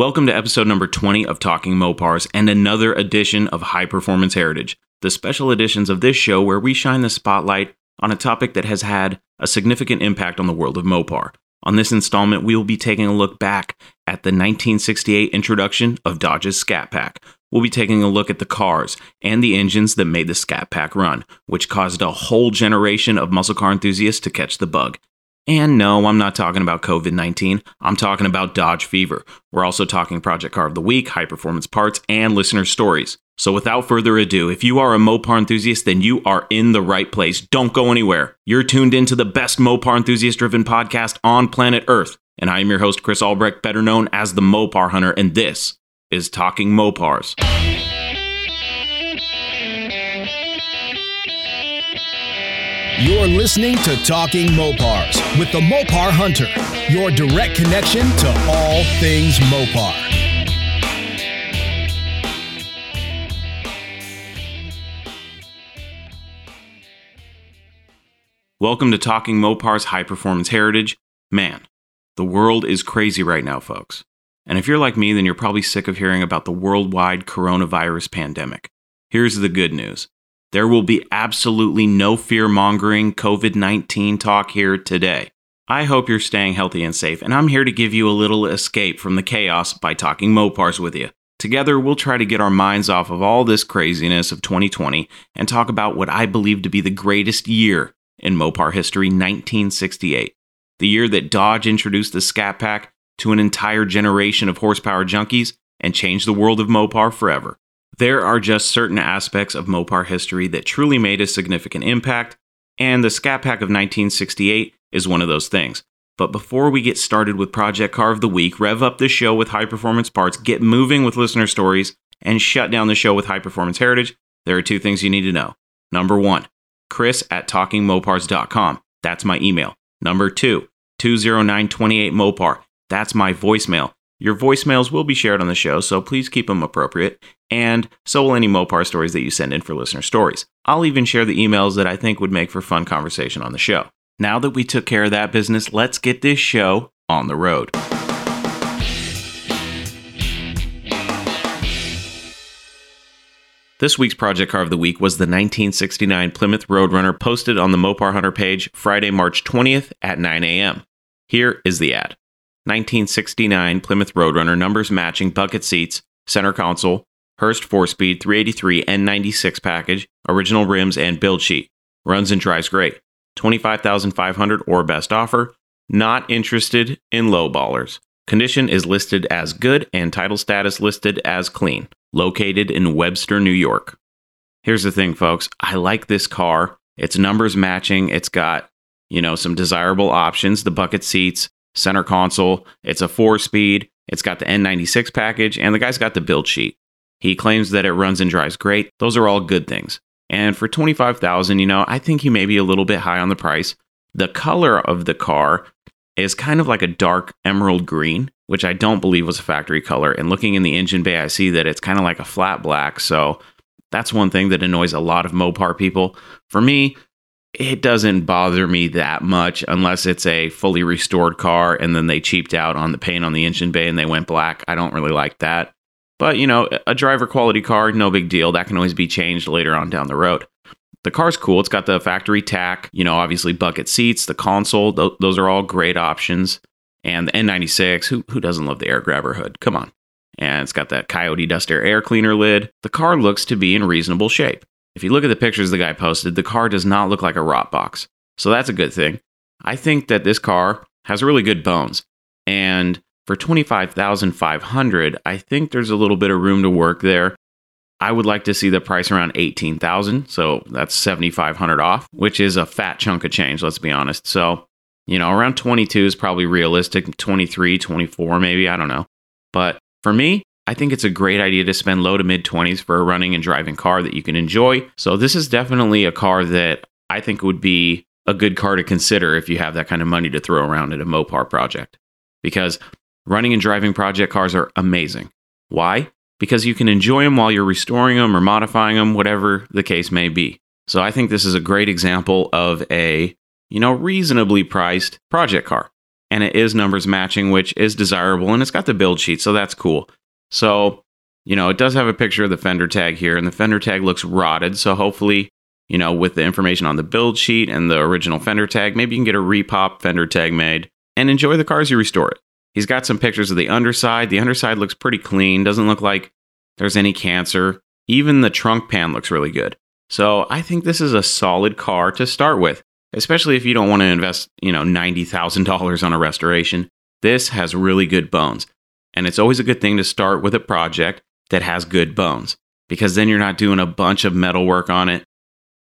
Welcome to episode number 20 of Talking Mopars and another edition of High Performance Heritage, the special editions of this show where we shine the spotlight on a topic that has had a significant impact on the world of Mopar. On this installment, we will be taking a look back at the 1968 introduction of Dodge's Scat Pack. We'll be taking a look at the cars and the engines that made the Scat Pack run, which caused a whole generation of muscle car enthusiasts to catch the bug. And no, I'm not talking about COVID 19. I'm talking about Dodge Fever. We're also talking Project Car of the Week, high performance parts, and listener stories. So without further ado, if you are a Mopar enthusiast, then you are in the right place. Don't go anywhere. You're tuned into the best Mopar enthusiast driven podcast on planet Earth. And I am your host, Chris Albrecht, better known as the Mopar Hunter, and this is Talking Mopars. You're listening to Talking Mopars with the Mopar Hunter, your direct connection to all things Mopar. Welcome to Talking Mopar's High Performance Heritage. Man, the world is crazy right now, folks. And if you're like me, then you're probably sick of hearing about the worldwide coronavirus pandemic. Here's the good news there will be absolutely no fear mongering COVID 19 talk here today. I hope you're staying healthy and safe, and I'm here to give you a little escape from the chaos by talking Mopars with you. Together, we'll try to get our minds off of all this craziness of 2020 and talk about what I believe to be the greatest year in Mopar history 1968. The year that Dodge introduced the Scat Pack to an entire generation of horsepower junkies and changed the world of Mopar forever. There are just certain aspects of Mopar history that truly made a significant impact, and the Scat Pack of 1968 is one of those things. But before we get started with Project Car of the Week, rev up the show with high performance parts, get moving with listener stories, and shut down the show with high performance heritage, there are two things you need to know. Number one, chris at talkingmopars.com. That's my email. Number two, 20928 Mopar. That's my voicemail. Your voicemails will be shared on the show, so please keep them appropriate. And so will any Mopar stories that you send in for listener stories. I'll even share the emails that I think would make for fun conversation on the show. Now that we took care of that business, let's get this show on the road. This week's Project Car of the Week was the 1969 Plymouth Roadrunner posted on the Mopar Hunter page Friday, March 20th at 9 a.m. Here is the ad. 1969 Plymouth Roadrunner numbers matching bucket seats, center console, Hurst 4 speed 383 N96 package, original rims, and build sheet. Runs and drives great. 25500 or best offer. Not interested in low ballers. Condition is listed as good and title status listed as clean. Located in Webster, New York. Here's the thing, folks. I like this car. It's numbers matching. It's got, you know, some desirable options the bucket seats, center console. It's a four speed. It's got the N96 package, and the guy's got the build sheet. He claims that it runs and drives great. Those are all good things. And for 25,000, you know, I think he may be a little bit high on the price. The color of the car is kind of like a dark emerald green, which I don't believe was a factory color. And looking in the engine bay, I see that it's kind of like a flat black. So that's one thing that annoys a lot of Mopar people. For me, it doesn't bother me that much unless it's a fully restored car and then they cheaped out on the paint on the engine bay and they went black. I don't really like that. But, you know, a driver quality car, no big deal. That can always be changed later on down the road. The car's cool. It's got the factory tach, you know, obviously bucket seats, the console. Th- those are all great options. And the N96, who, who doesn't love the air grabber hood? Come on. And it's got that Coyote Duster air cleaner lid. The car looks to be in reasonable shape. If you look at the pictures the guy posted, the car does not look like a rot box. So that's a good thing. I think that this car has really good bones. And for 25,500, I think there's a little bit of room to work there. I would like to see the price around 18,000, so that's 7,500 off, which is a fat chunk of change, let's be honest. So, you know, around 22 is probably realistic, 23, 24 maybe, I don't know. But for me, I think it's a great idea to spend low to mid 20s for a running and driving car that you can enjoy. So this is definitely a car that I think would be a good car to consider if you have that kind of money to throw around at a Mopar project. Because Running and driving project cars are amazing. Why? Because you can enjoy them while you're restoring them or modifying them, whatever the case may be. So I think this is a great example of a, you know, reasonably priced project car. and it is numbers matching, which is desirable, and it's got the build sheet, so that's cool. So, you know, it does have a picture of the fender tag here, and the fender tag looks rotted, so hopefully, you know, with the information on the build sheet and the original fender tag, maybe you can get a repop fender tag made and enjoy the car as you restore it. He's got some pictures of the underside. The underside looks pretty clean, doesn't look like there's any cancer. Even the trunk pan looks really good. So I think this is a solid car to start with, especially if you don't want to invest, you know, $90,000 on a restoration. This has really good bones. And it's always a good thing to start with a project that has good bones because then you're not doing a bunch of metal work on it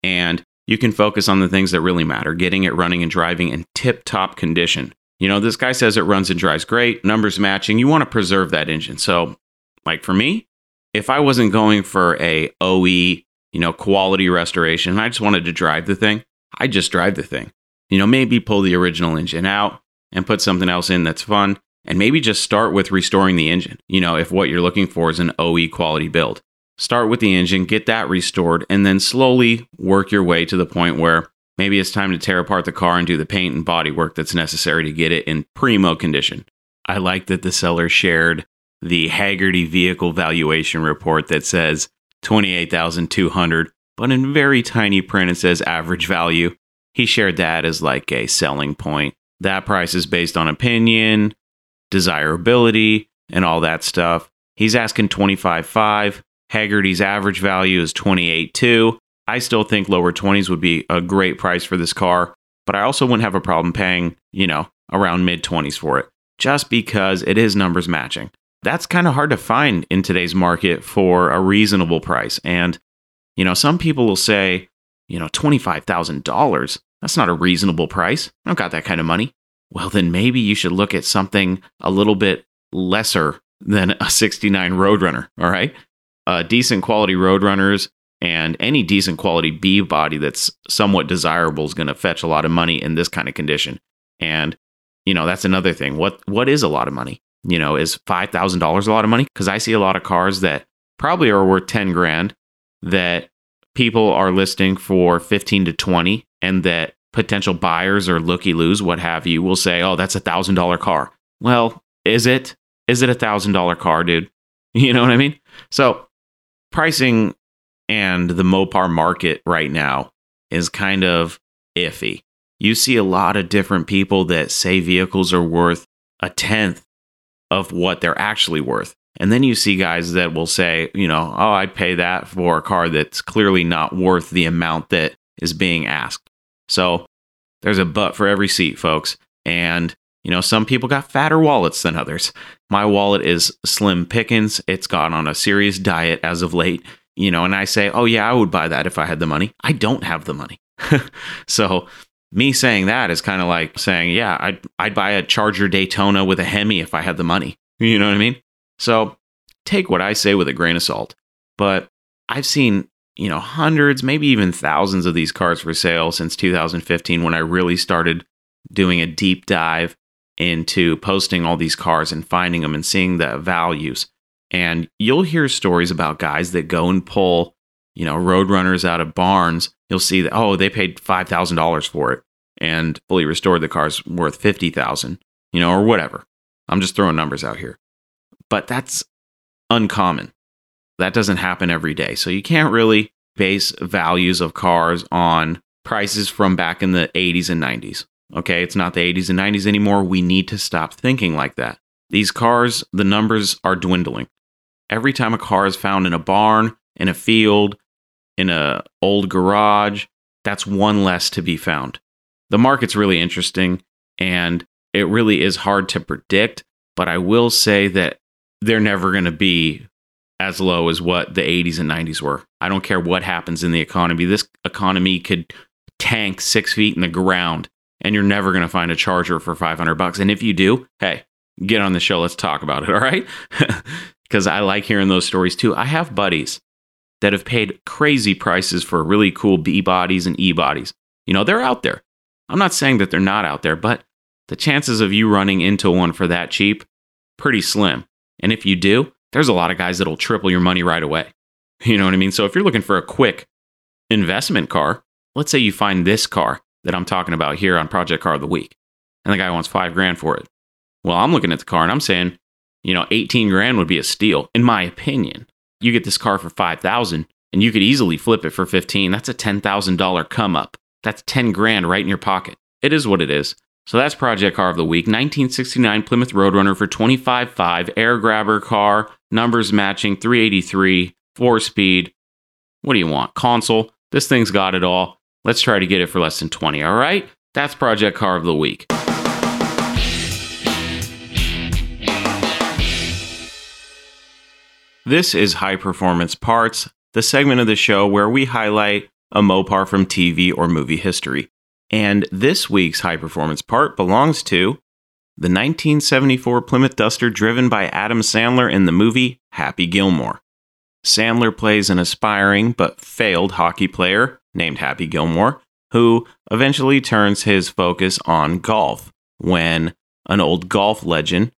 and you can focus on the things that really matter, getting it running and driving in tip top condition. You know, this guy says it runs and drives great, numbers matching. You want to preserve that engine. So, like for me, if I wasn't going for a OE, you know, quality restoration, I just wanted to drive the thing, I'd just drive the thing. You know, maybe pull the original engine out and put something else in that's fun, and maybe just start with restoring the engine. You know, if what you're looking for is an OE quality build, start with the engine, get that restored, and then slowly work your way to the point where maybe it's time to tear apart the car and do the paint and body work that's necessary to get it in primo condition. I like that the seller shared the Hagerty vehicle valuation report that says 28,200, but in very tiny print it says average value. He shared that as like a selling point. That price is based on opinion, desirability, and all that stuff. He's asking 25.5. Hagerty's average value is 28.2. I still think lower 20s would be a great price for this car, but I also wouldn't have a problem paying, you know, around mid 20s for it, just because it is numbers matching. That's kind of hard to find in today's market for a reasonable price. And, you know, some people will say, you know, $25,000, that's not a reasonable price. I don't got that kind of money. Well, then maybe you should look at something a little bit lesser than a 69 Roadrunner, all right? Uh, decent quality Roadrunners and any decent quality B body that's somewhat desirable is going to fetch a lot of money in this kind of condition. And you know, that's another thing. What what is a lot of money? You know, is $5,000 a lot of money? Cuz I see a lot of cars that probably are worth 10 grand that people are listing for 15 to 20 and that potential buyers or looky loos, what have you, will say, "Oh, that's a $1,000 car." Well, is it? Is it a $1,000 car, dude? You know what I mean? So, pricing and the Mopar market right now is kind of iffy. You see a lot of different people that say vehicles are worth a tenth of what they're actually worth. And then you see guys that will say, you know, oh, I'd pay that for a car that's clearly not worth the amount that is being asked. So there's a butt for every seat, folks. And, you know, some people got fatter wallets than others. My wallet is slim pickings. It's gone on a serious diet as of late you know, and I say, oh, yeah, I would buy that if I had the money. I don't have the money. so me saying that is kind of like saying, yeah, I'd, I'd buy a Charger Daytona with a Hemi if I had the money. You know what I mean? So take what I say with a grain of salt. But I've seen, you know, hundreds, maybe even thousands of these cars for sale since 2015 when I really started doing a deep dive into posting all these cars and finding them and seeing the values. And you'll hear stories about guys that go and pull, you know, roadrunners out of barns. You'll see that, oh, they paid $5,000 for it and fully restored the car's worth 50,000, you know, or whatever. I'm just throwing numbers out here. But that's uncommon. That doesn't happen every day. So you can't really base values of cars on prices from back in the 80s and 90s. Okay, it's not the 80s and 90s anymore. We need to stop thinking like that. These cars, the numbers are dwindling. Every time a car is found in a barn, in a field, in a old garage, that's one less to be found. The market's really interesting and it really is hard to predict, but I will say that they're never going to be as low as what the 80s and 90s were. I don't care what happens in the economy. This economy could tank six feet in the ground and you're never going to find a charger for 500 bucks. And if you do, hey, get on the show. Let's talk about it. All right. Because I like hearing those stories too. I have buddies that have paid crazy prices for really cool B bodies and E bodies. You know, they're out there. I'm not saying that they're not out there, but the chances of you running into one for that cheap, pretty slim. And if you do, there's a lot of guys that'll triple your money right away. You know what I mean? So if you're looking for a quick investment car, let's say you find this car that I'm talking about here on Project Car of the Week. and the guy wants five grand for it. Well, I'm looking at the car and I'm saying, you know, 18 grand would be a steal, in my opinion. You get this car for 5,000 and you could easily flip it for 15. That's a $10,000 come up. That's 10 grand right in your pocket. It is what it is. So that's Project Car of the Week. 1969 Plymouth Roadrunner for 25.5, air grabber car, numbers matching, 383, four speed. What do you want? Console. This thing's got it all. Let's try to get it for less than 20, all right? That's Project Car of the Week. This is High Performance Parts, the segment of the show where we highlight a Mopar from TV or movie history. And this week's high performance part belongs to the 1974 Plymouth Duster driven by Adam Sandler in the movie Happy Gilmore. Sandler plays an aspiring but failed hockey player named Happy Gilmore who eventually turns his focus on golf when an old golf legend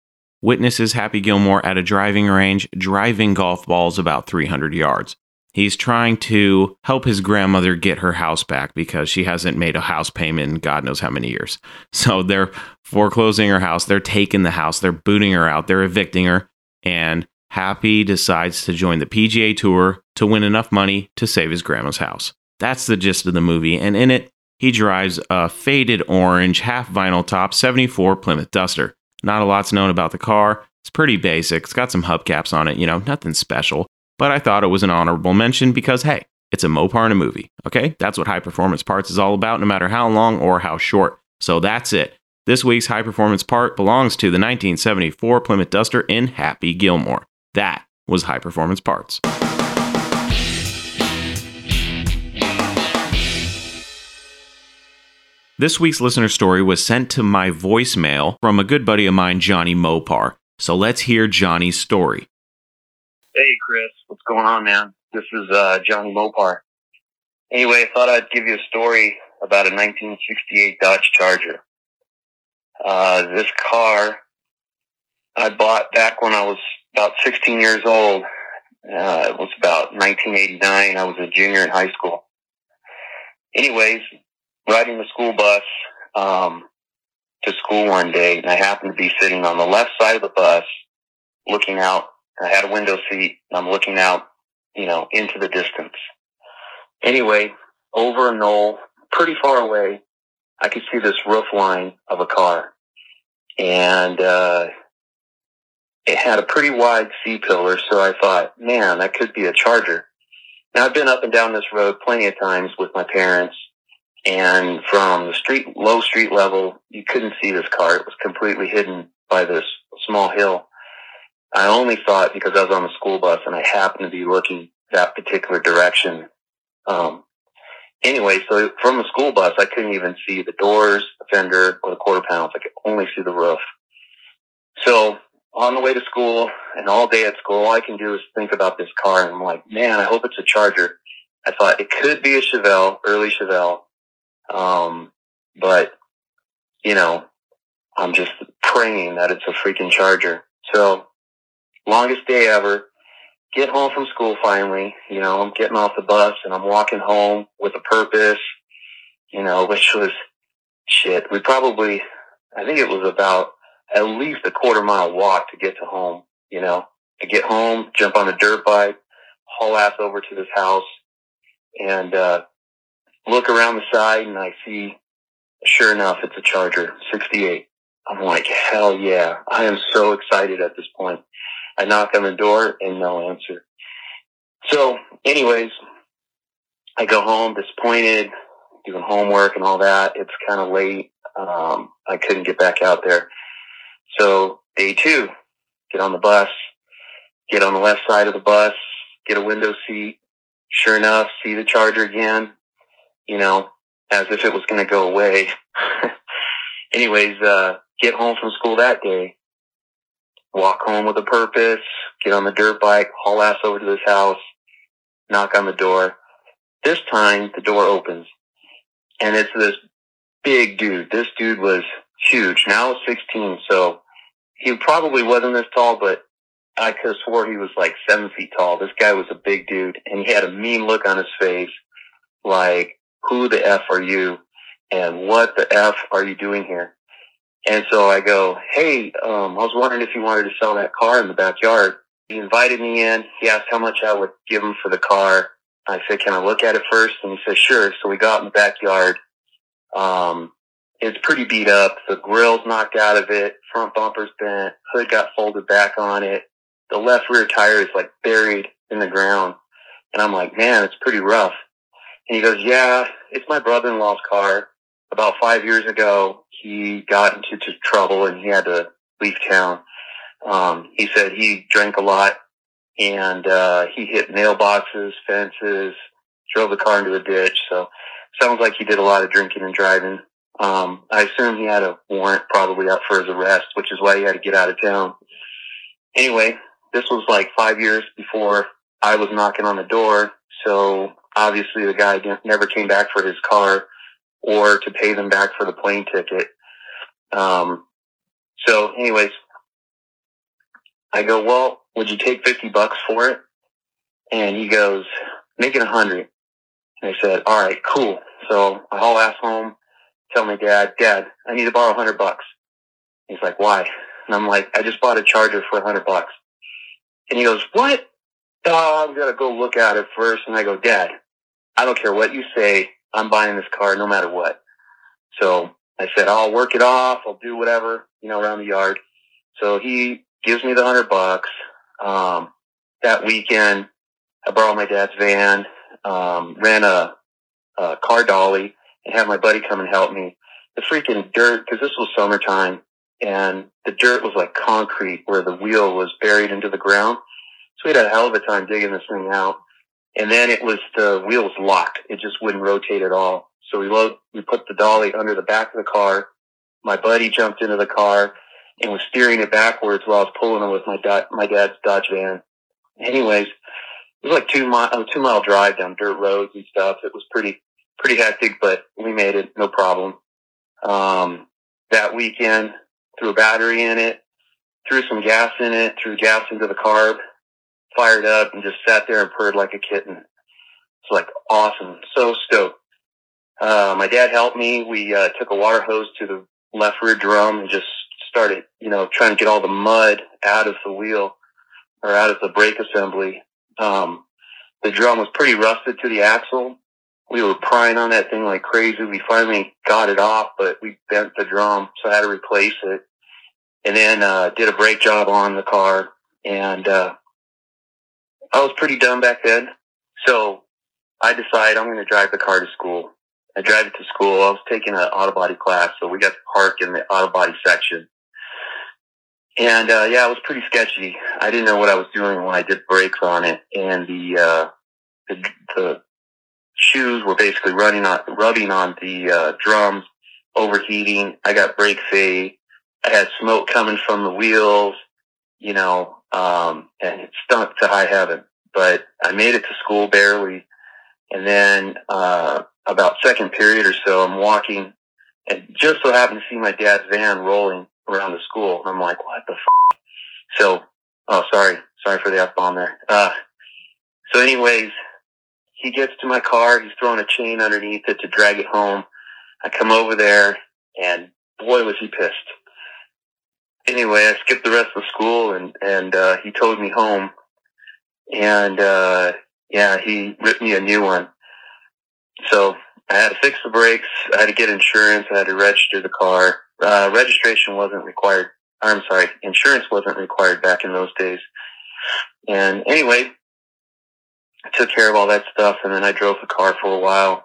witnesses Happy Gilmore at a driving range driving golf balls about 300 yards. He's trying to help his grandmother get her house back because she hasn't made a house payment in God knows how many years. So they're foreclosing her house, they're taking the house, they're booting her out, they're evicting her, and Happy decides to join the PGA Tour to win enough money to save his grandma's house. That's the gist of the movie, and in it, he drives a faded orange half vinyl top 74 Plymouth Duster. Not a lot's known about the car. It's pretty basic. It's got some hubcaps on it, you know, nothing special but I thought it was an honorable mention because, hey, it's a Mopar in a movie. Okay, that's what high performance parts is all about, no matter how long or how short. So that's it. This week's high performance part belongs to the 1974 Plymouth Duster in Happy Gilmore. That was high performance parts. This week's listener story was sent to my voicemail from a good buddy of mine, Johnny Mopar. So let's hear Johnny's story. Hey, Chris, what's going on, man? This is uh, Johnny Mopar. Anyway, I thought I'd give you a story about a 1968 Dodge Charger. Uh, this car I bought back when I was about 16 years old. Uh, it was about 1989. I was a junior in high school. Anyways, riding the school bus um, to school one day, and I happened to be sitting on the left side of the bus, looking out I had a window seat. And I'm looking out, you know, into the distance. Anyway, over a knoll, pretty far away, I could see this roof line of a car. And, uh, it had a pretty wide C pillar, so I thought, man, that could be a charger. Now I've been up and down this road plenty of times with my parents, and from the street, low street level, you couldn't see this car. It was completely hidden by this small hill. I only it because I was on the school bus and I happened to be looking that particular direction. Um, anyway, so from the school bus, I couldn't even see the doors, the fender, or the quarter panels. I could only see the roof. So on the way to school and all day at school, all I can do is think about this car and I'm like, man, I hope it's a Charger. I thought it could be a Chevelle, early Chevelle. Um, but you know, I'm just praying that it's a freaking Charger. So longest day ever. Get home from school finally. You know, I'm getting off the bus and I'm walking home with a purpose, you know, which was shit. We probably, I think it was about at least a quarter mile walk to get to home, you know, to get home, jump on a dirt bike, haul ass over to this house and, uh, look around the side and I see, sure enough, it's a Charger 68. I'm like, hell yeah. I am so excited at this point. I knock on the door and no answer. So anyways, I go home disappointed, doing homework and all that. It's kind of late. Um, I couldn't get back out there. So day two, get on the bus, get on the left side of the bus, get a window seat. Sure enough, see the charger again, you know, as if it was going to go away. Anyways, uh, get home from school that day walk home with a purpose, get on the dirt bike, haul ass over to this house, knock on the door. This time the door opens and it's this big dude. This dude was huge. Now he's 16, so he probably wasn't this tall, but I could have swore he was like seven feet tall. This guy was a big dude and he had a mean look on his face like, who the F are you? And what the F are you doing here? And so I go, hey, um, I was wondering if you wanted to sell that car in the backyard. He invited me in. He asked how much I would give him for the car. I said, can I look at it first? And he said, sure. So we got in the backyard. Um, it's pretty beat up. The grill's knocked out of it. Front bumper's bent. Hood got folded back on it. The left rear tire is like buried in the ground. And I'm like, man, it's pretty rough. And he goes, yeah, it's my brother-in-law's car. About five years ago, he got into trouble and he had to leave town. Um, he said he drank a lot and, uh, he hit mailboxes, fences, drove the car into a ditch. So sounds like he did a lot of drinking and driving. Um, I assume he had a warrant probably out for his arrest, which is why he had to get out of town. Anyway, this was like five years before I was knocking on the door. So obviously the guy never came back for his car or to pay them back for the plane ticket. Um, so anyways, I go, well, would you take 50 bucks for it? And he goes, make it a hundred. I said, all right, cool. So I haul ass home, tell my dad, dad, I need to borrow a hundred bucks. He's like, why? And I'm like, I just bought a charger for a hundred bucks. And he goes, what? Oh, I'm going to go look at it first. And I go, dad, I don't care what you say. I'm buying this car no matter what. So I said, I'll work it off. I'll do whatever, you know, around the yard. So he gives me the hundred bucks. Um, that weekend, I borrowed my dad's van, um, ran a, a car dolly and had my buddy come and help me. The freaking dirt, cause this was summertime and the dirt was like concrete where the wheel was buried into the ground. So we had a hell of a time digging this thing out. And then it was the wheel was locked. It just wouldn't rotate at all. So we load, we put the dolly under the back of the car. My buddy jumped into the car and was steering it backwards while I was pulling it with my da- my dad's Dodge van. Anyways, it was like two mile, a two mile drive down dirt roads and stuff. It was pretty, pretty hectic, but we made it, no problem. Um, that weekend, threw a battery in it, threw some gas in it, threw gas into the carb, fired up, and just sat there and purred like a kitten. It's like awesome, so stoked. Uh, my dad helped me. We uh, took a water hose to the left rear drum and just started, you know, trying to get all the mud out of the wheel or out of the brake assembly. Um, the drum was pretty rusted to the axle. We were prying on that thing like crazy. We finally got it off, but we bent the drum, so I had to replace it. And then uh, did a brake job on the car, and uh, I was pretty dumb back then. So I decided I'm going to drive the car to school. I drive it to school. I was taking an auto body class, so we got to park in the auto body section. And uh, yeah, it was pretty sketchy. I didn't know what I was doing when I did brakes on it, and the uh, the, the shoes were basically running on rubbing on the uh, drums, overheating. I got brake fade. I had smoke coming from the wheels, you know, um, and it stunk to high heaven. But I made it to school barely, and then uh, about second period or so, I'm walking and just so happened to see my dad's van rolling around the school. And I'm like, what the f-? So, oh, sorry. Sorry for the F-bomb there. Uh, so anyways, he gets to my car. He's throwing a chain underneath it to drag it home. I come over there and boy, was he pissed. Anyway, I skipped the rest of school and, and, uh, he towed me home and, uh, yeah, he ripped me a new one. So I had to fix the brakes. I had to get insurance. I had to register the car. Uh, registration wasn't required. I'm sorry, insurance wasn't required back in those days. And anyway, I took care of all that stuff, and then I drove the car for a while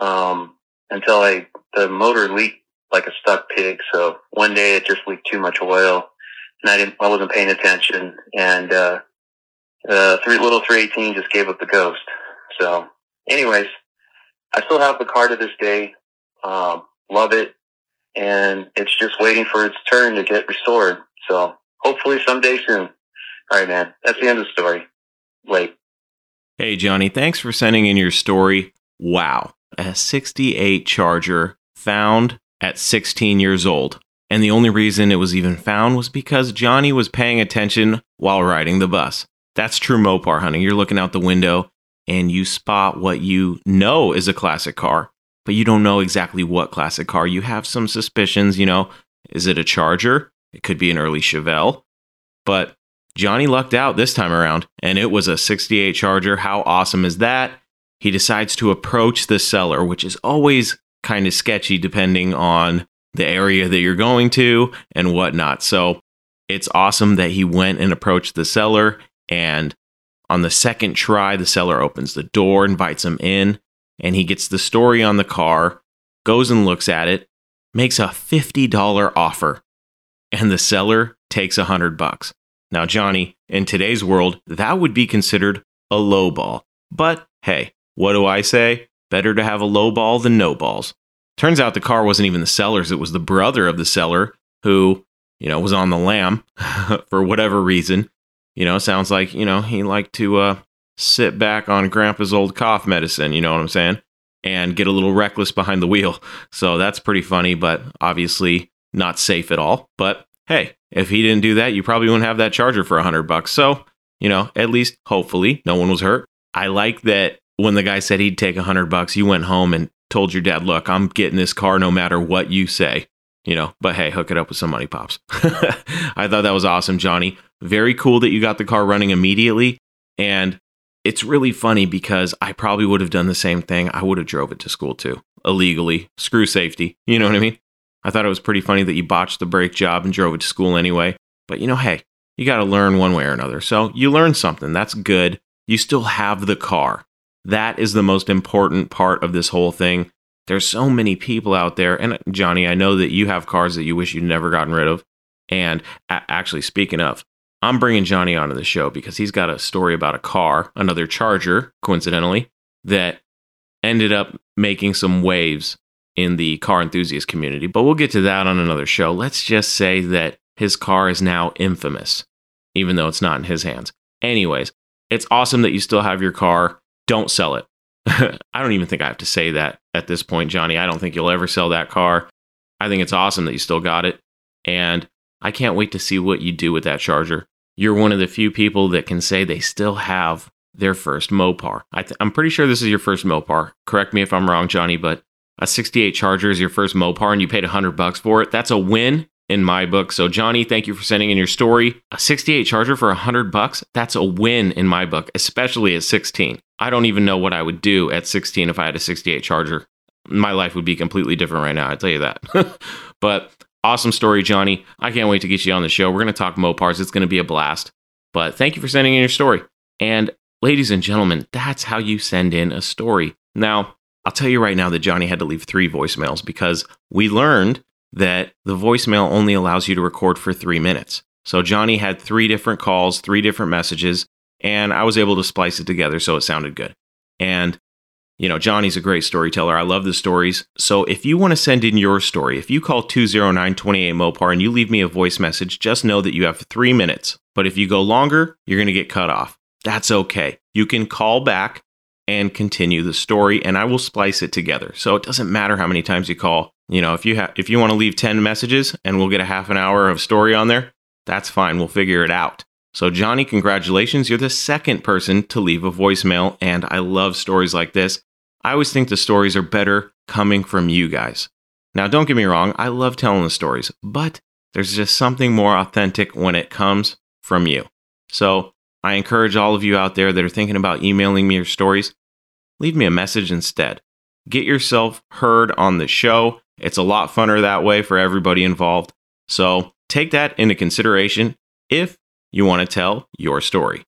um, until I the motor leaked like a stuck pig. So one day it just leaked too much oil, and I didn't. I wasn't paying attention, and uh, the three little 318 just gave up the ghost. So, anyways, I still have the car to this day. Um, love it. And it's just waiting for its turn to get restored. So hopefully someday soon. All right, man. That's the end of the story. Wait. Hey, Johnny, thanks for sending in your story. Wow. A 68 Charger found at 16 years old. And the only reason it was even found was because Johnny was paying attention while riding the bus. That's true Mopar hunting. You're looking out the window and you spot what you know is a classic car, but you don't know exactly what classic car. You have some suspicions, you know, Is it a Charger? It could be an early Chevelle. But Johnny lucked out this time around, and it was a 68 Charger. How awesome is that? He decides to approach the seller, which is always kind of sketchy depending on the area that you're going to and whatnot. So it's awesome that he went and approached the seller. And on the second try, the seller opens the door, invites him in, and he gets the story on the car, goes and looks at it, makes a $50 offer, and the seller takes a hundred bucks. Now, Johnny, in today's world, that would be considered a low ball. But hey, what do I say? Better to have a low ball than no balls. Turns out the car wasn't even the seller's, it was the brother of the seller who, you know, was on the lam for whatever reason. You know, sounds like, you know, he liked to uh, sit back on grandpa's old cough medicine, you know what I'm saying? And get a little reckless behind the wheel. So that's pretty funny, but obviously not safe at all. But hey, if he didn't do that, you probably wouldn't have that charger for a hundred bucks. So, you know, at least hopefully no one was hurt. I like that when the guy said he'd take a hundred bucks, you went home and told your dad, look, I'm getting this car no matter what you say, you know, but hey, hook it up with some money pops. I thought that was awesome, Johnny. Very cool that you got the car running immediately. And it's really funny because I probably would have done the same thing. I would have drove it to school too, illegally. Screw safety. You know what I mean? I thought it was pretty funny that you botched the brake job and drove it to school anyway. But you know, hey, you got to learn one way or another. So you learn something. That's good. You still have the car. That is the most important part of this whole thing. There's so many people out there. And Johnny, I know that you have cars that you wish you'd never gotten rid of. And actually, speaking of, I'm bringing Johnny onto the show because he's got a story about a car, another Charger, coincidentally, that ended up making some waves in the car enthusiast community. But we'll get to that on another show. Let's just say that his car is now infamous, even though it's not in his hands. Anyways, it's awesome that you still have your car. Don't sell it. I don't even think I have to say that at this point, Johnny. I don't think you'll ever sell that car. I think it's awesome that you still got it. And I can't wait to see what you do with that charger. You're one of the few people that can say they still have their first Mopar. I am pretty sure this is your first Mopar. Correct me if I'm wrong, Johnny, but a 68 Charger is your first Mopar and you paid 100 bucks for it. That's a win in my book. So Johnny, thank you for sending in your story. A 68 Charger for 100 bucks? That's a win in my book, especially at 16. I don't even know what I would do at 16 if I had a 68 Charger. My life would be completely different right now, I tell you that. but awesome story, Johnny. I can't wait to get you on the show. We're going to talk Mopars. It's going to be a blast. But thank you for sending in your story. And ladies and gentlemen, that's how you send in a story. Now, I'll tell you right now that Johnny had to leave three voicemails because we learned that the voicemail only allows you to record for three minutes. So Johnny had three different calls, three different messages, and I was able to splice it together so it sounded good. And, you know, Johnny's a great storyteller. I love the stories. So if you want to send in your story, if you call 209 28 Mopar and you leave me a voice message, just know that you have three minutes. But if you go longer, you're going to get cut off. That's okay. You can call back and continue the story and I will splice it together. So it doesn't matter how many times you call. You know, if you have if you want to leave 10 messages and we'll get a half an hour of story on there, that's fine. We'll figure it out. So Johnny, congratulations. You're the second person to leave a voicemail and I love stories like this. I always think the stories are better coming from you guys. Now, don't get me wrong, I love telling the stories, but there's just something more authentic when it comes from you. So I encourage all of you out there that are thinking about emailing me your stories, leave me a message instead. Get yourself heard on the show. It's a lot funner that way for everybody involved. So take that into consideration if you want to tell your story.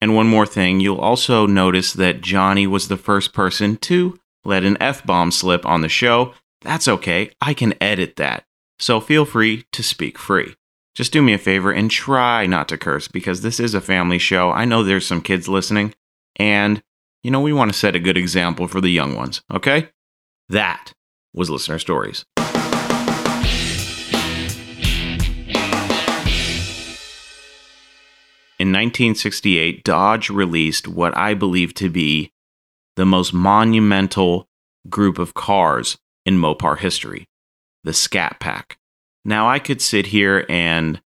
And one more thing, you'll also notice that Johnny was the first person to let an F bomb slip on the show. That's okay, I can edit that. So feel free to speak free just do me a favor and try not to curse because this is a family show. I know there's some kids listening, and, you know, we want to set a good example for the young ones, okay? That was Listener Stories. In 1968, Dodge released what I believe to be the most monumental group of cars in Mopar history the Scat Pack. Now, I could sit here and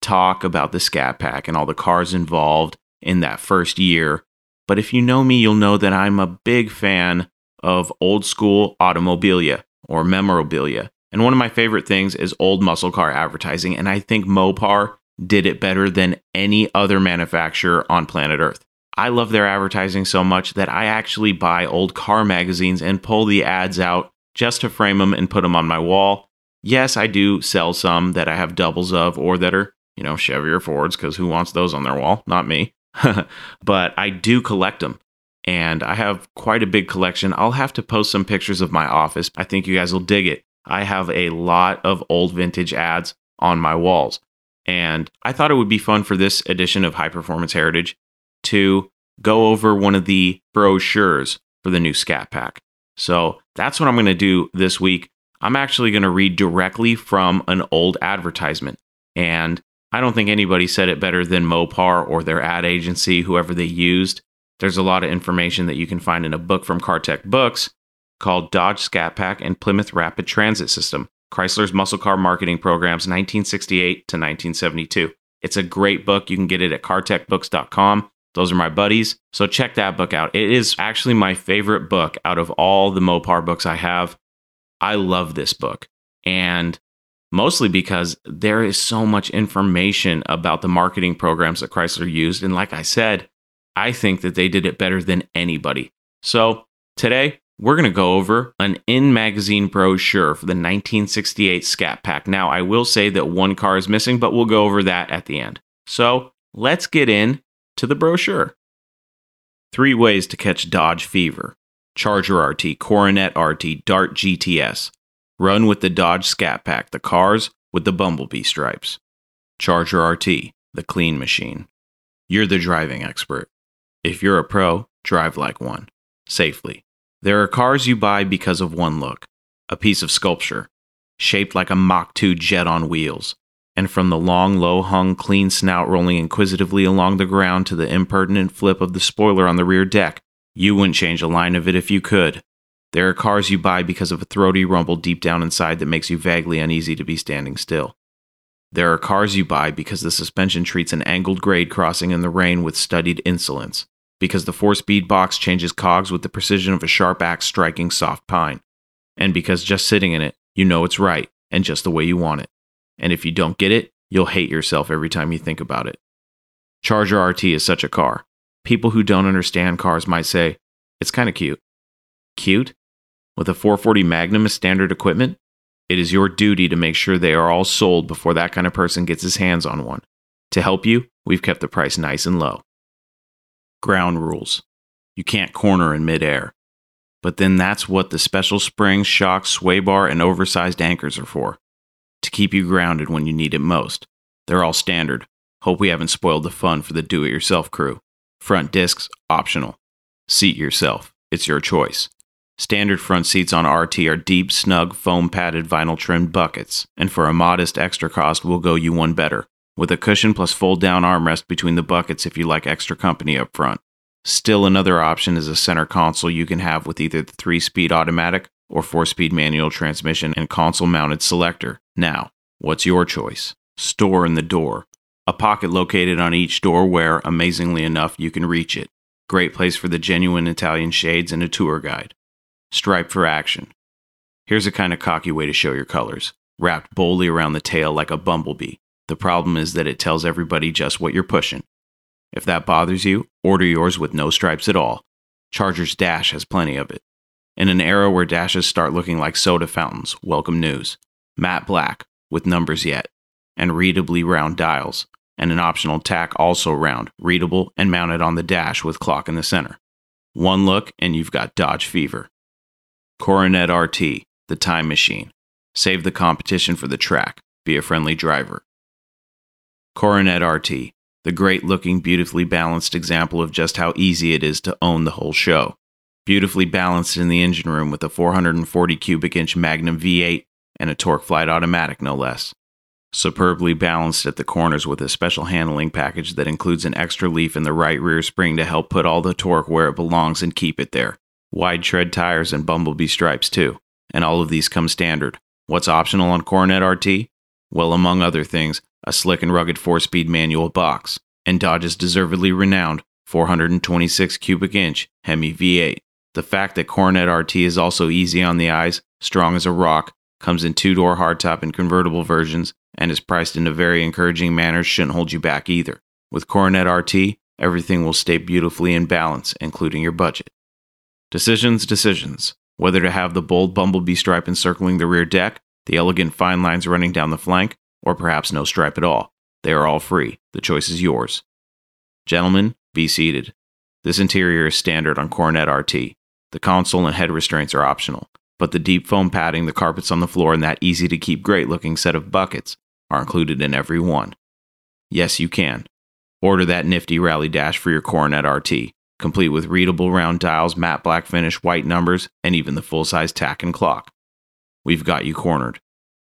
talk about the Scat Pack and all the cars involved in that first year, but if you know me, you'll know that I'm a big fan of old school automobilia or memorabilia. And one of my favorite things is old muscle car advertising, and I think Mopar did it better than any other manufacturer on planet Earth. I love their advertising so much that I actually buy old car magazines and pull the ads out just to frame them and put them on my wall. Yes, I do sell some that I have doubles of or that are, you know, Chevy or Fords because who wants those on their wall? Not me. but I do collect them and I have quite a big collection. I'll have to post some pictures of my office. I think you guys will dig it. I have a lot of old vintage ads on my walls. And I thought it would be fun for this edition of High Performance Heritage to go over one of the brochures for the new Scat Pack. So that's what I'm going to do this week. I'm actually going to read directly from an old advertisement. And I don't think anybody said it better than Mopar or their ad agency, whoever they used. There's a lot of information that you can find in a book from Cartech Books called Dodge Scat Pack and Plymouth Rapid Transit System Chrysler's Muscle Car Marketing Programs 1968 to 1972. It's a great book. You can get it at cartechbooks.com. Those are my buddies. So check that book out. It is actually my favorite book out of all the Mopar books I have. I love this book. And mostly because there is so much information about the marketing programs that Chrysler used. And like I said, I think that they did it better than anybody. So today, we're going to go over an in magazine brochure for the 1968 Scat Pack. Now, I will say that one car is missing, but we'll go over that at the end. So let's get in to the brochure. Three ways to catch Dodge fever Charger RT, Coronet RT, Dart GTS. Run with the Dodge Scat Pack, the cars with the bumblebee stripes. Charger RT, the clean machine. You're the driving expert. If you're a pro, drive like one, safely. There are cars you buy because of one look a piece of sculpture, shaped like a Mach 2 jet on wheels. And from the long, low hung, clean snout rolling inquisitively along the ground to the impertinent flip of the spoiler on the rear deck, you wouldn't change a line of it if you could. There are cars you buy because of a throaty rumble deep down inside that makes you vaguely uneasy to be standing still. There are cars you buy because the suspension treats an angled grade crossing in the rain with studied insolence because the four speed box changes cogs with the precision of a sharp axe striking soft pine, and because just sitting in it, you know it's right and just the way you want it. And if you don't get it, you'll hate yourself every time you think about it. Charger RT is such a car. People who don't understand cars might say, it's kind of cute. Cute? With a 440 Magnum as standard equipment? It is your duty to make sure they are all sold before that kind of person gets his hands on one. To help you, we've kept the price nice and low ground rules. You can't corner in midair. But then that's what the special springs, shocks, sway bar, and oversized anchors are for to keep you grounded when you need it most. They're all standard. Hope we haven't spoiled the fun for the do it yourself crew. Front discs, optional. Seat yourself. It's your choice. Standard front seats on RT are deep, snug, foam padded vinyl trimmed buckets, and for a modest extra cost, we'll go you one better with a cushion plus fold down armrest between the buckets if you like extra company up front. Still, another option is a center console you can have with either the 3 speed automatic or 4 speed manual transmission and console mounted selector. Now, what's your choice? Store in the door. A pocket located on each door where, amazingly enough, you can reach it. Great place for the genuine Italian shades and a tour guide. Stripe for action. Here's a kind of cocky way to show your colors. Wrapped boldly around the tail like a bumblebee. The problem is that it tells everybody just what you're pushing. If that bothers you, order yours with no stripes at all. Charger's Dash has plenty of it. In an era where dashes start looking like soda fountains, welcome news. Matte black, with numbers yet, and readably round dials, and an optional tach also round, readable, and mounted on the dash with clock in the center. One look, and you've got Dodge fever. Coronet RT, the time machine. Save the competition for the track. Be a friendly driver. Coronet RT, the great looking, beautifully balanced example of just how easy it is to own the whole show. Beautifully balanced in the engine room with a 440 cubic inch Magnum V8 and a TorqueFlite automatic, no less. Superbly balanced at the corners with a special handling package that includes an extra leaf in the right rear spring to help put all the torque where it belongs and keep it there. Wide tread tires and bumblebee stripes, too. And all of these come standard. What's optional on Coronet RT? Well, among other things, a slick and rugged four speed manual box, and Dodge's deservedly renowned 426 cubic inch Hemi V8. The fact that Coronet RT is also easy on the eyes, strong as a rock, comes in two door hardtop and convertible versions, and is priced in a very encouraging manner, shouldn't hold you back either. With Coronet RT, everything will stay beautifully in balance, including your budget. Decisions, decisions. Whether to have the bold bumblebee stripe encircling the rear deck, the elegant fine lines running down the flank, or perhaps no stripe at all. They are all free. The choice is yours. Gentlemen, be seated. This interior is standard on Coronet RT. The console and head restraints are optional, but the deep foam padding, the carpets on the floor, and that easy to keep great looking set of buckets are included in every one. Yes, you can. Order that nifty rally dash for your Coronet RT, complete with readable round dials, matte black finish, white numbers, and even the full size tach and clock. We've got you cornered.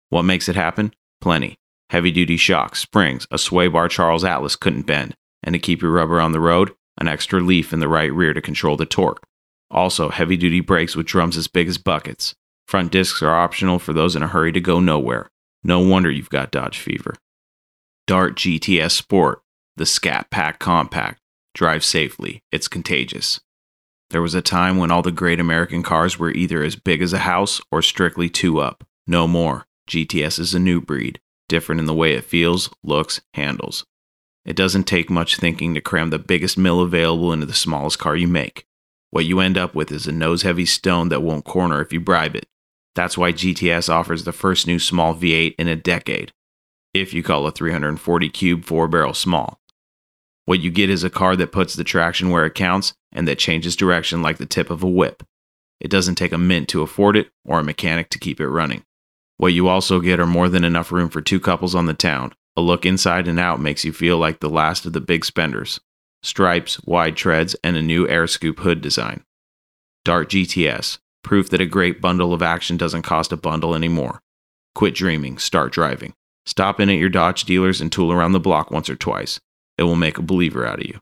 What makes it happen? Plenty. Heavy duty shocks, springs, a sway bar Charles Atlas couldn't bend, and to keep your rubber on the road, an extra leaf in the right rear to control the torque. Also, heavy duty brakes with drums as big as buckets. Front discs are optional for those in a hurry to go nowhere. No wonder you've got Dodge fever. Dart GTS Sport, the Scat Pack Compact. Drive safely, it's contagious. There was a time when all the great American cars were either as big as a house or strictly two up. No more. GTS is a new breed, different in the way it feels, looks, handles. It doesn't take much thinking to cram the biggest mill available into the smallest car you make. What you end up with is a nose heavy stone that won't corner if you bribe it. That's why GTS offers the first new small V8 in a decade, if you call a 340 cube four barrel small. What you get is a car that puts the traction where it counts and that changes direction like the tip of a whip. It doesn't take a mint to afford it or a mechanic to keep it running. What you also get are more than enough room for two couples on the town. A look inside and out makes you feel like the last of the big spenders. Stripes, wide treads, and a new air scoop hood design. Dart GTS, proof that a great bundle of action doesn't cost a bundle anymore. Quit dreaming, start driving. Stop in at your Dodge dealers and tool around the block once or twice. It will make a believer out of you.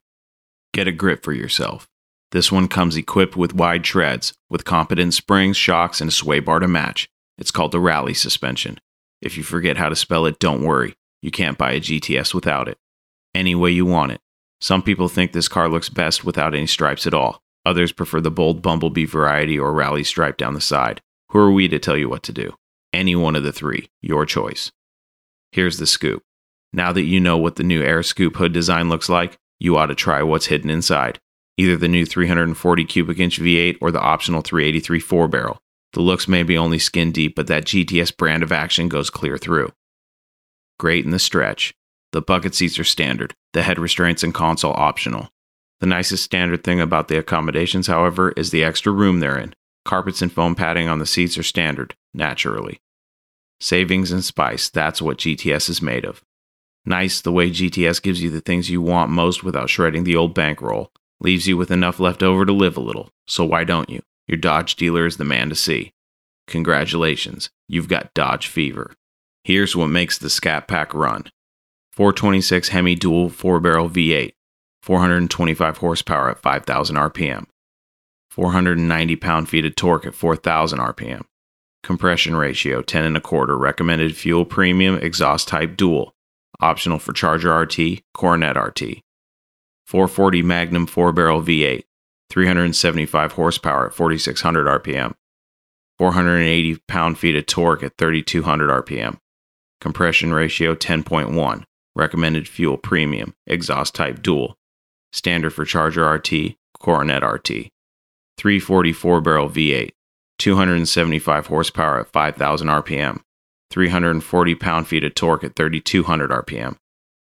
Get a grip for yourself. This one comes equipped with wide treads, with competent springs, shocks, and a sway bar to match. It's called the Rally suspension. If you forget how to spell it, don't worry. You can't buy a GTS without it. Any way you want it. Some people think this car looks best without any stripes at all. Others prefer the bold bumblebee variety or rally stripe down the side. Who are we to tell you what to do? Any one of the three, your choice. Here's the scoop. Now that you know what the new Air Scoop hood design looks like, you ought to try what's hidden inside. Either the new 340 cubic inch V8 or the optional 383 4 barrel. The looks may be only skin deep, but that GTS brand of action goes clear through. Great in the stretch. The bucket seats are standard, the head restraints and console optional. The nicest standard thing about the accommodations, however, is the extra room they're in. Carpets and foam padding on the seats are standard, naturally. Savings and spice, that's what GTS is made of. Nice the way GTS gives you the things you want most without shredding the old bankroll. Leaves you with enough left over to live a little. So why don't you? Your Dodge dealer is the man to see. Congratulations, you've got Dodge fever. Here's what makes the Scat Pack run 426 Hemi dual 4 barrel V8, 425 horsepower at 5,000 RPM, 490 pound feet of torque at 4,000 RPM, compression ratio 10 and a quarter, recommended fuel premium exhaust type dual, optional for Charger RT, Coronet RT. 440 Magnum 4 barrel V8, 375 horsepower at 4600 RPM, 480 pound feet of torque at 3200 RPM, compression ratio 10.1, recommended fuel premium, exhaust type dual, standard for Charger RT, Coronet RT. 344 barrel V8, 275 horsepower at 5000 RPM, 340 pound feet of torque at 3200 RPM.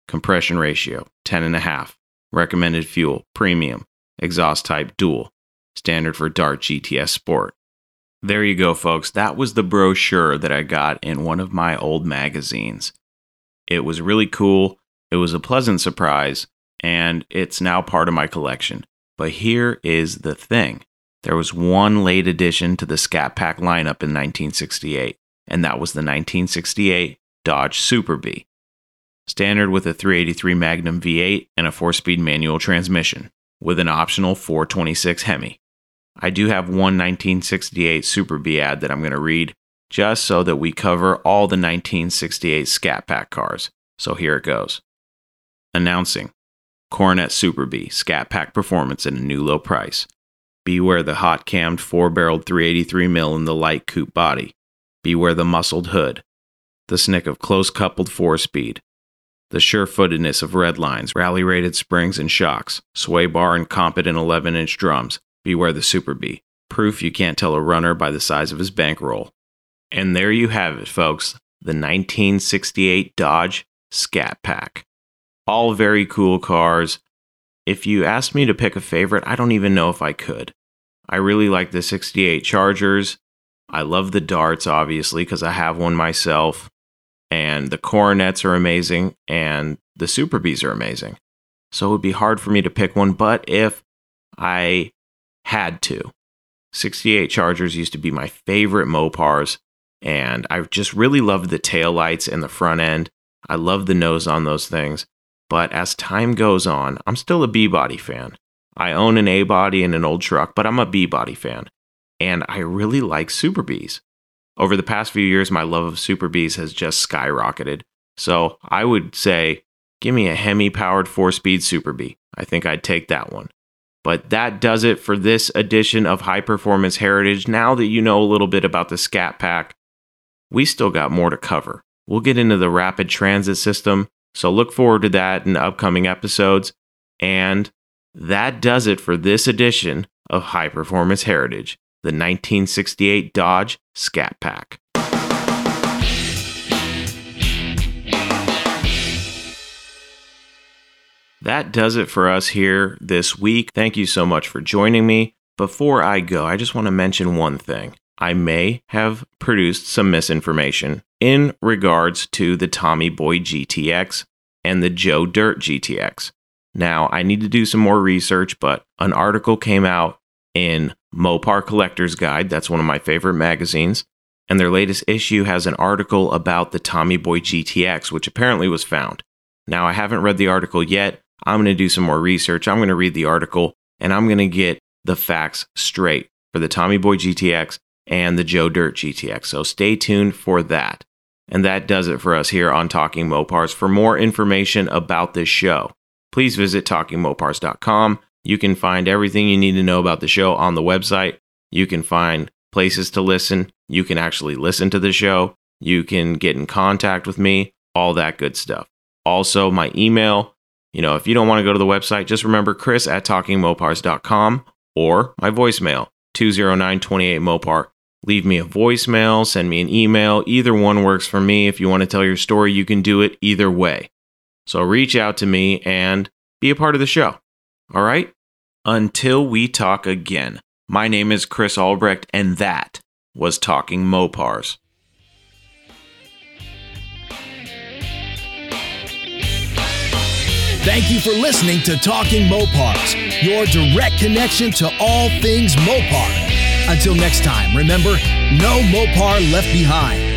Compression ratio 10.5. Recommended fuel premium. Exhaust type dual. Standard for Dart GTS Sport. There you go, folks. That was the brochure that I got in one of my old magazines. It was really cool. It was a pleasant surprise, and it's now part of my collection. But here is the thing there was one late addition to the Scat Pack lineup in 1968 and that was the 1968 Dodge Super Bee. Standard with a 383 Magnum V8 and a 4 speed manual transmission, with an optional 426 Hemi. I do have one 1968 Super Bee ad that I'm going to read just so that we cover all the 1968 Scat Pack cars. So here it goes. Announcing Coronet Super Bee Scat Pack performance at a new low price. Beware the hot cammed four barreled 383 mill in the light coupe body beware the muscled hood, the snick of close coupled four speed, the sure footedness of red lines, rally rated springs and shocks, sway bar and competent 11 inch drums, beware the Super Bee. Proof you can't tell a runner by the size of his bankroll. And there you have it, folks the 1968 Dodge Scat Pack. All very cool cars. If you asked me to pick a favorite, I don't even know if I could. I really like the 68 Chargers. I love the darts, obviously, because I have one myself. And the coronets are amazing, and the Super Bees are amazing. So it would be hard for me to pick one, but if I had to, 68 Chargers used to be my favorite Mopars, and I just really loved the tail lights and the front end. I love the nose on those things. But as time goes on, I'm still a B body fan. I own an A body and an old truck, but I'm a B body fan. And I really like Super Bees. Over the past few years, my love of Super Bees has just skyrocketed. So I would say, give me a Hemi powered four speed Super Bee. I think I'd take that one. But that does it for this edition of High Performance Heritage. Now that you know a little bit about the Scat Pack, we still got more to cover. We'll get into the rapid transit system, so look forward to that in upcoming episodes. And that does it for this edition of High Performance Heritage, the 1968 Dodge Scat Pack. That does it for us here this week. Thank you so much for joining me. Before I go, I just want to mention one thing. I may have produced some misinformation in regards to the Tommy Boy GTX and the Joe Dirt GTX. Now, I need to do some more research, but an article came out in Mopar Collector's Guide. That's one of my favorite magazines. And their latest issue has an article about the Tommy Boy GTX, which apparently was found. Now, I haven't read the article yet. I'm going to do some more research. I'm going to read the article and I'm going to get the facts straight for the Tommy Boy GTX and the Joe Dirt GTX. So stay tuned for that. And that does it for us here on Talking Mopars. For more information about this show, please visit talkingmopars.com. You can find everything you need to know about the show on the website. You can find places to listen. You can actually listen to the show. You can get in contact with me, all that good stuff. Also, my email. You know, if you don't want to go to the website, just remember chris at talkingmopars.com or my voicemail, 20928 Mopar. Leave me a voicemail, send me an email. Either one works for me. If you want to tell your story, you can do it either way. So reach out to me and be a part of the show. All right? Until we talk again, my name is Chris Albrecht, and that was Talking Mopars. Thank you for listening to Talking Mopars, your direct connection to all things Mopar. Until next time, remember, no Mopar left behind.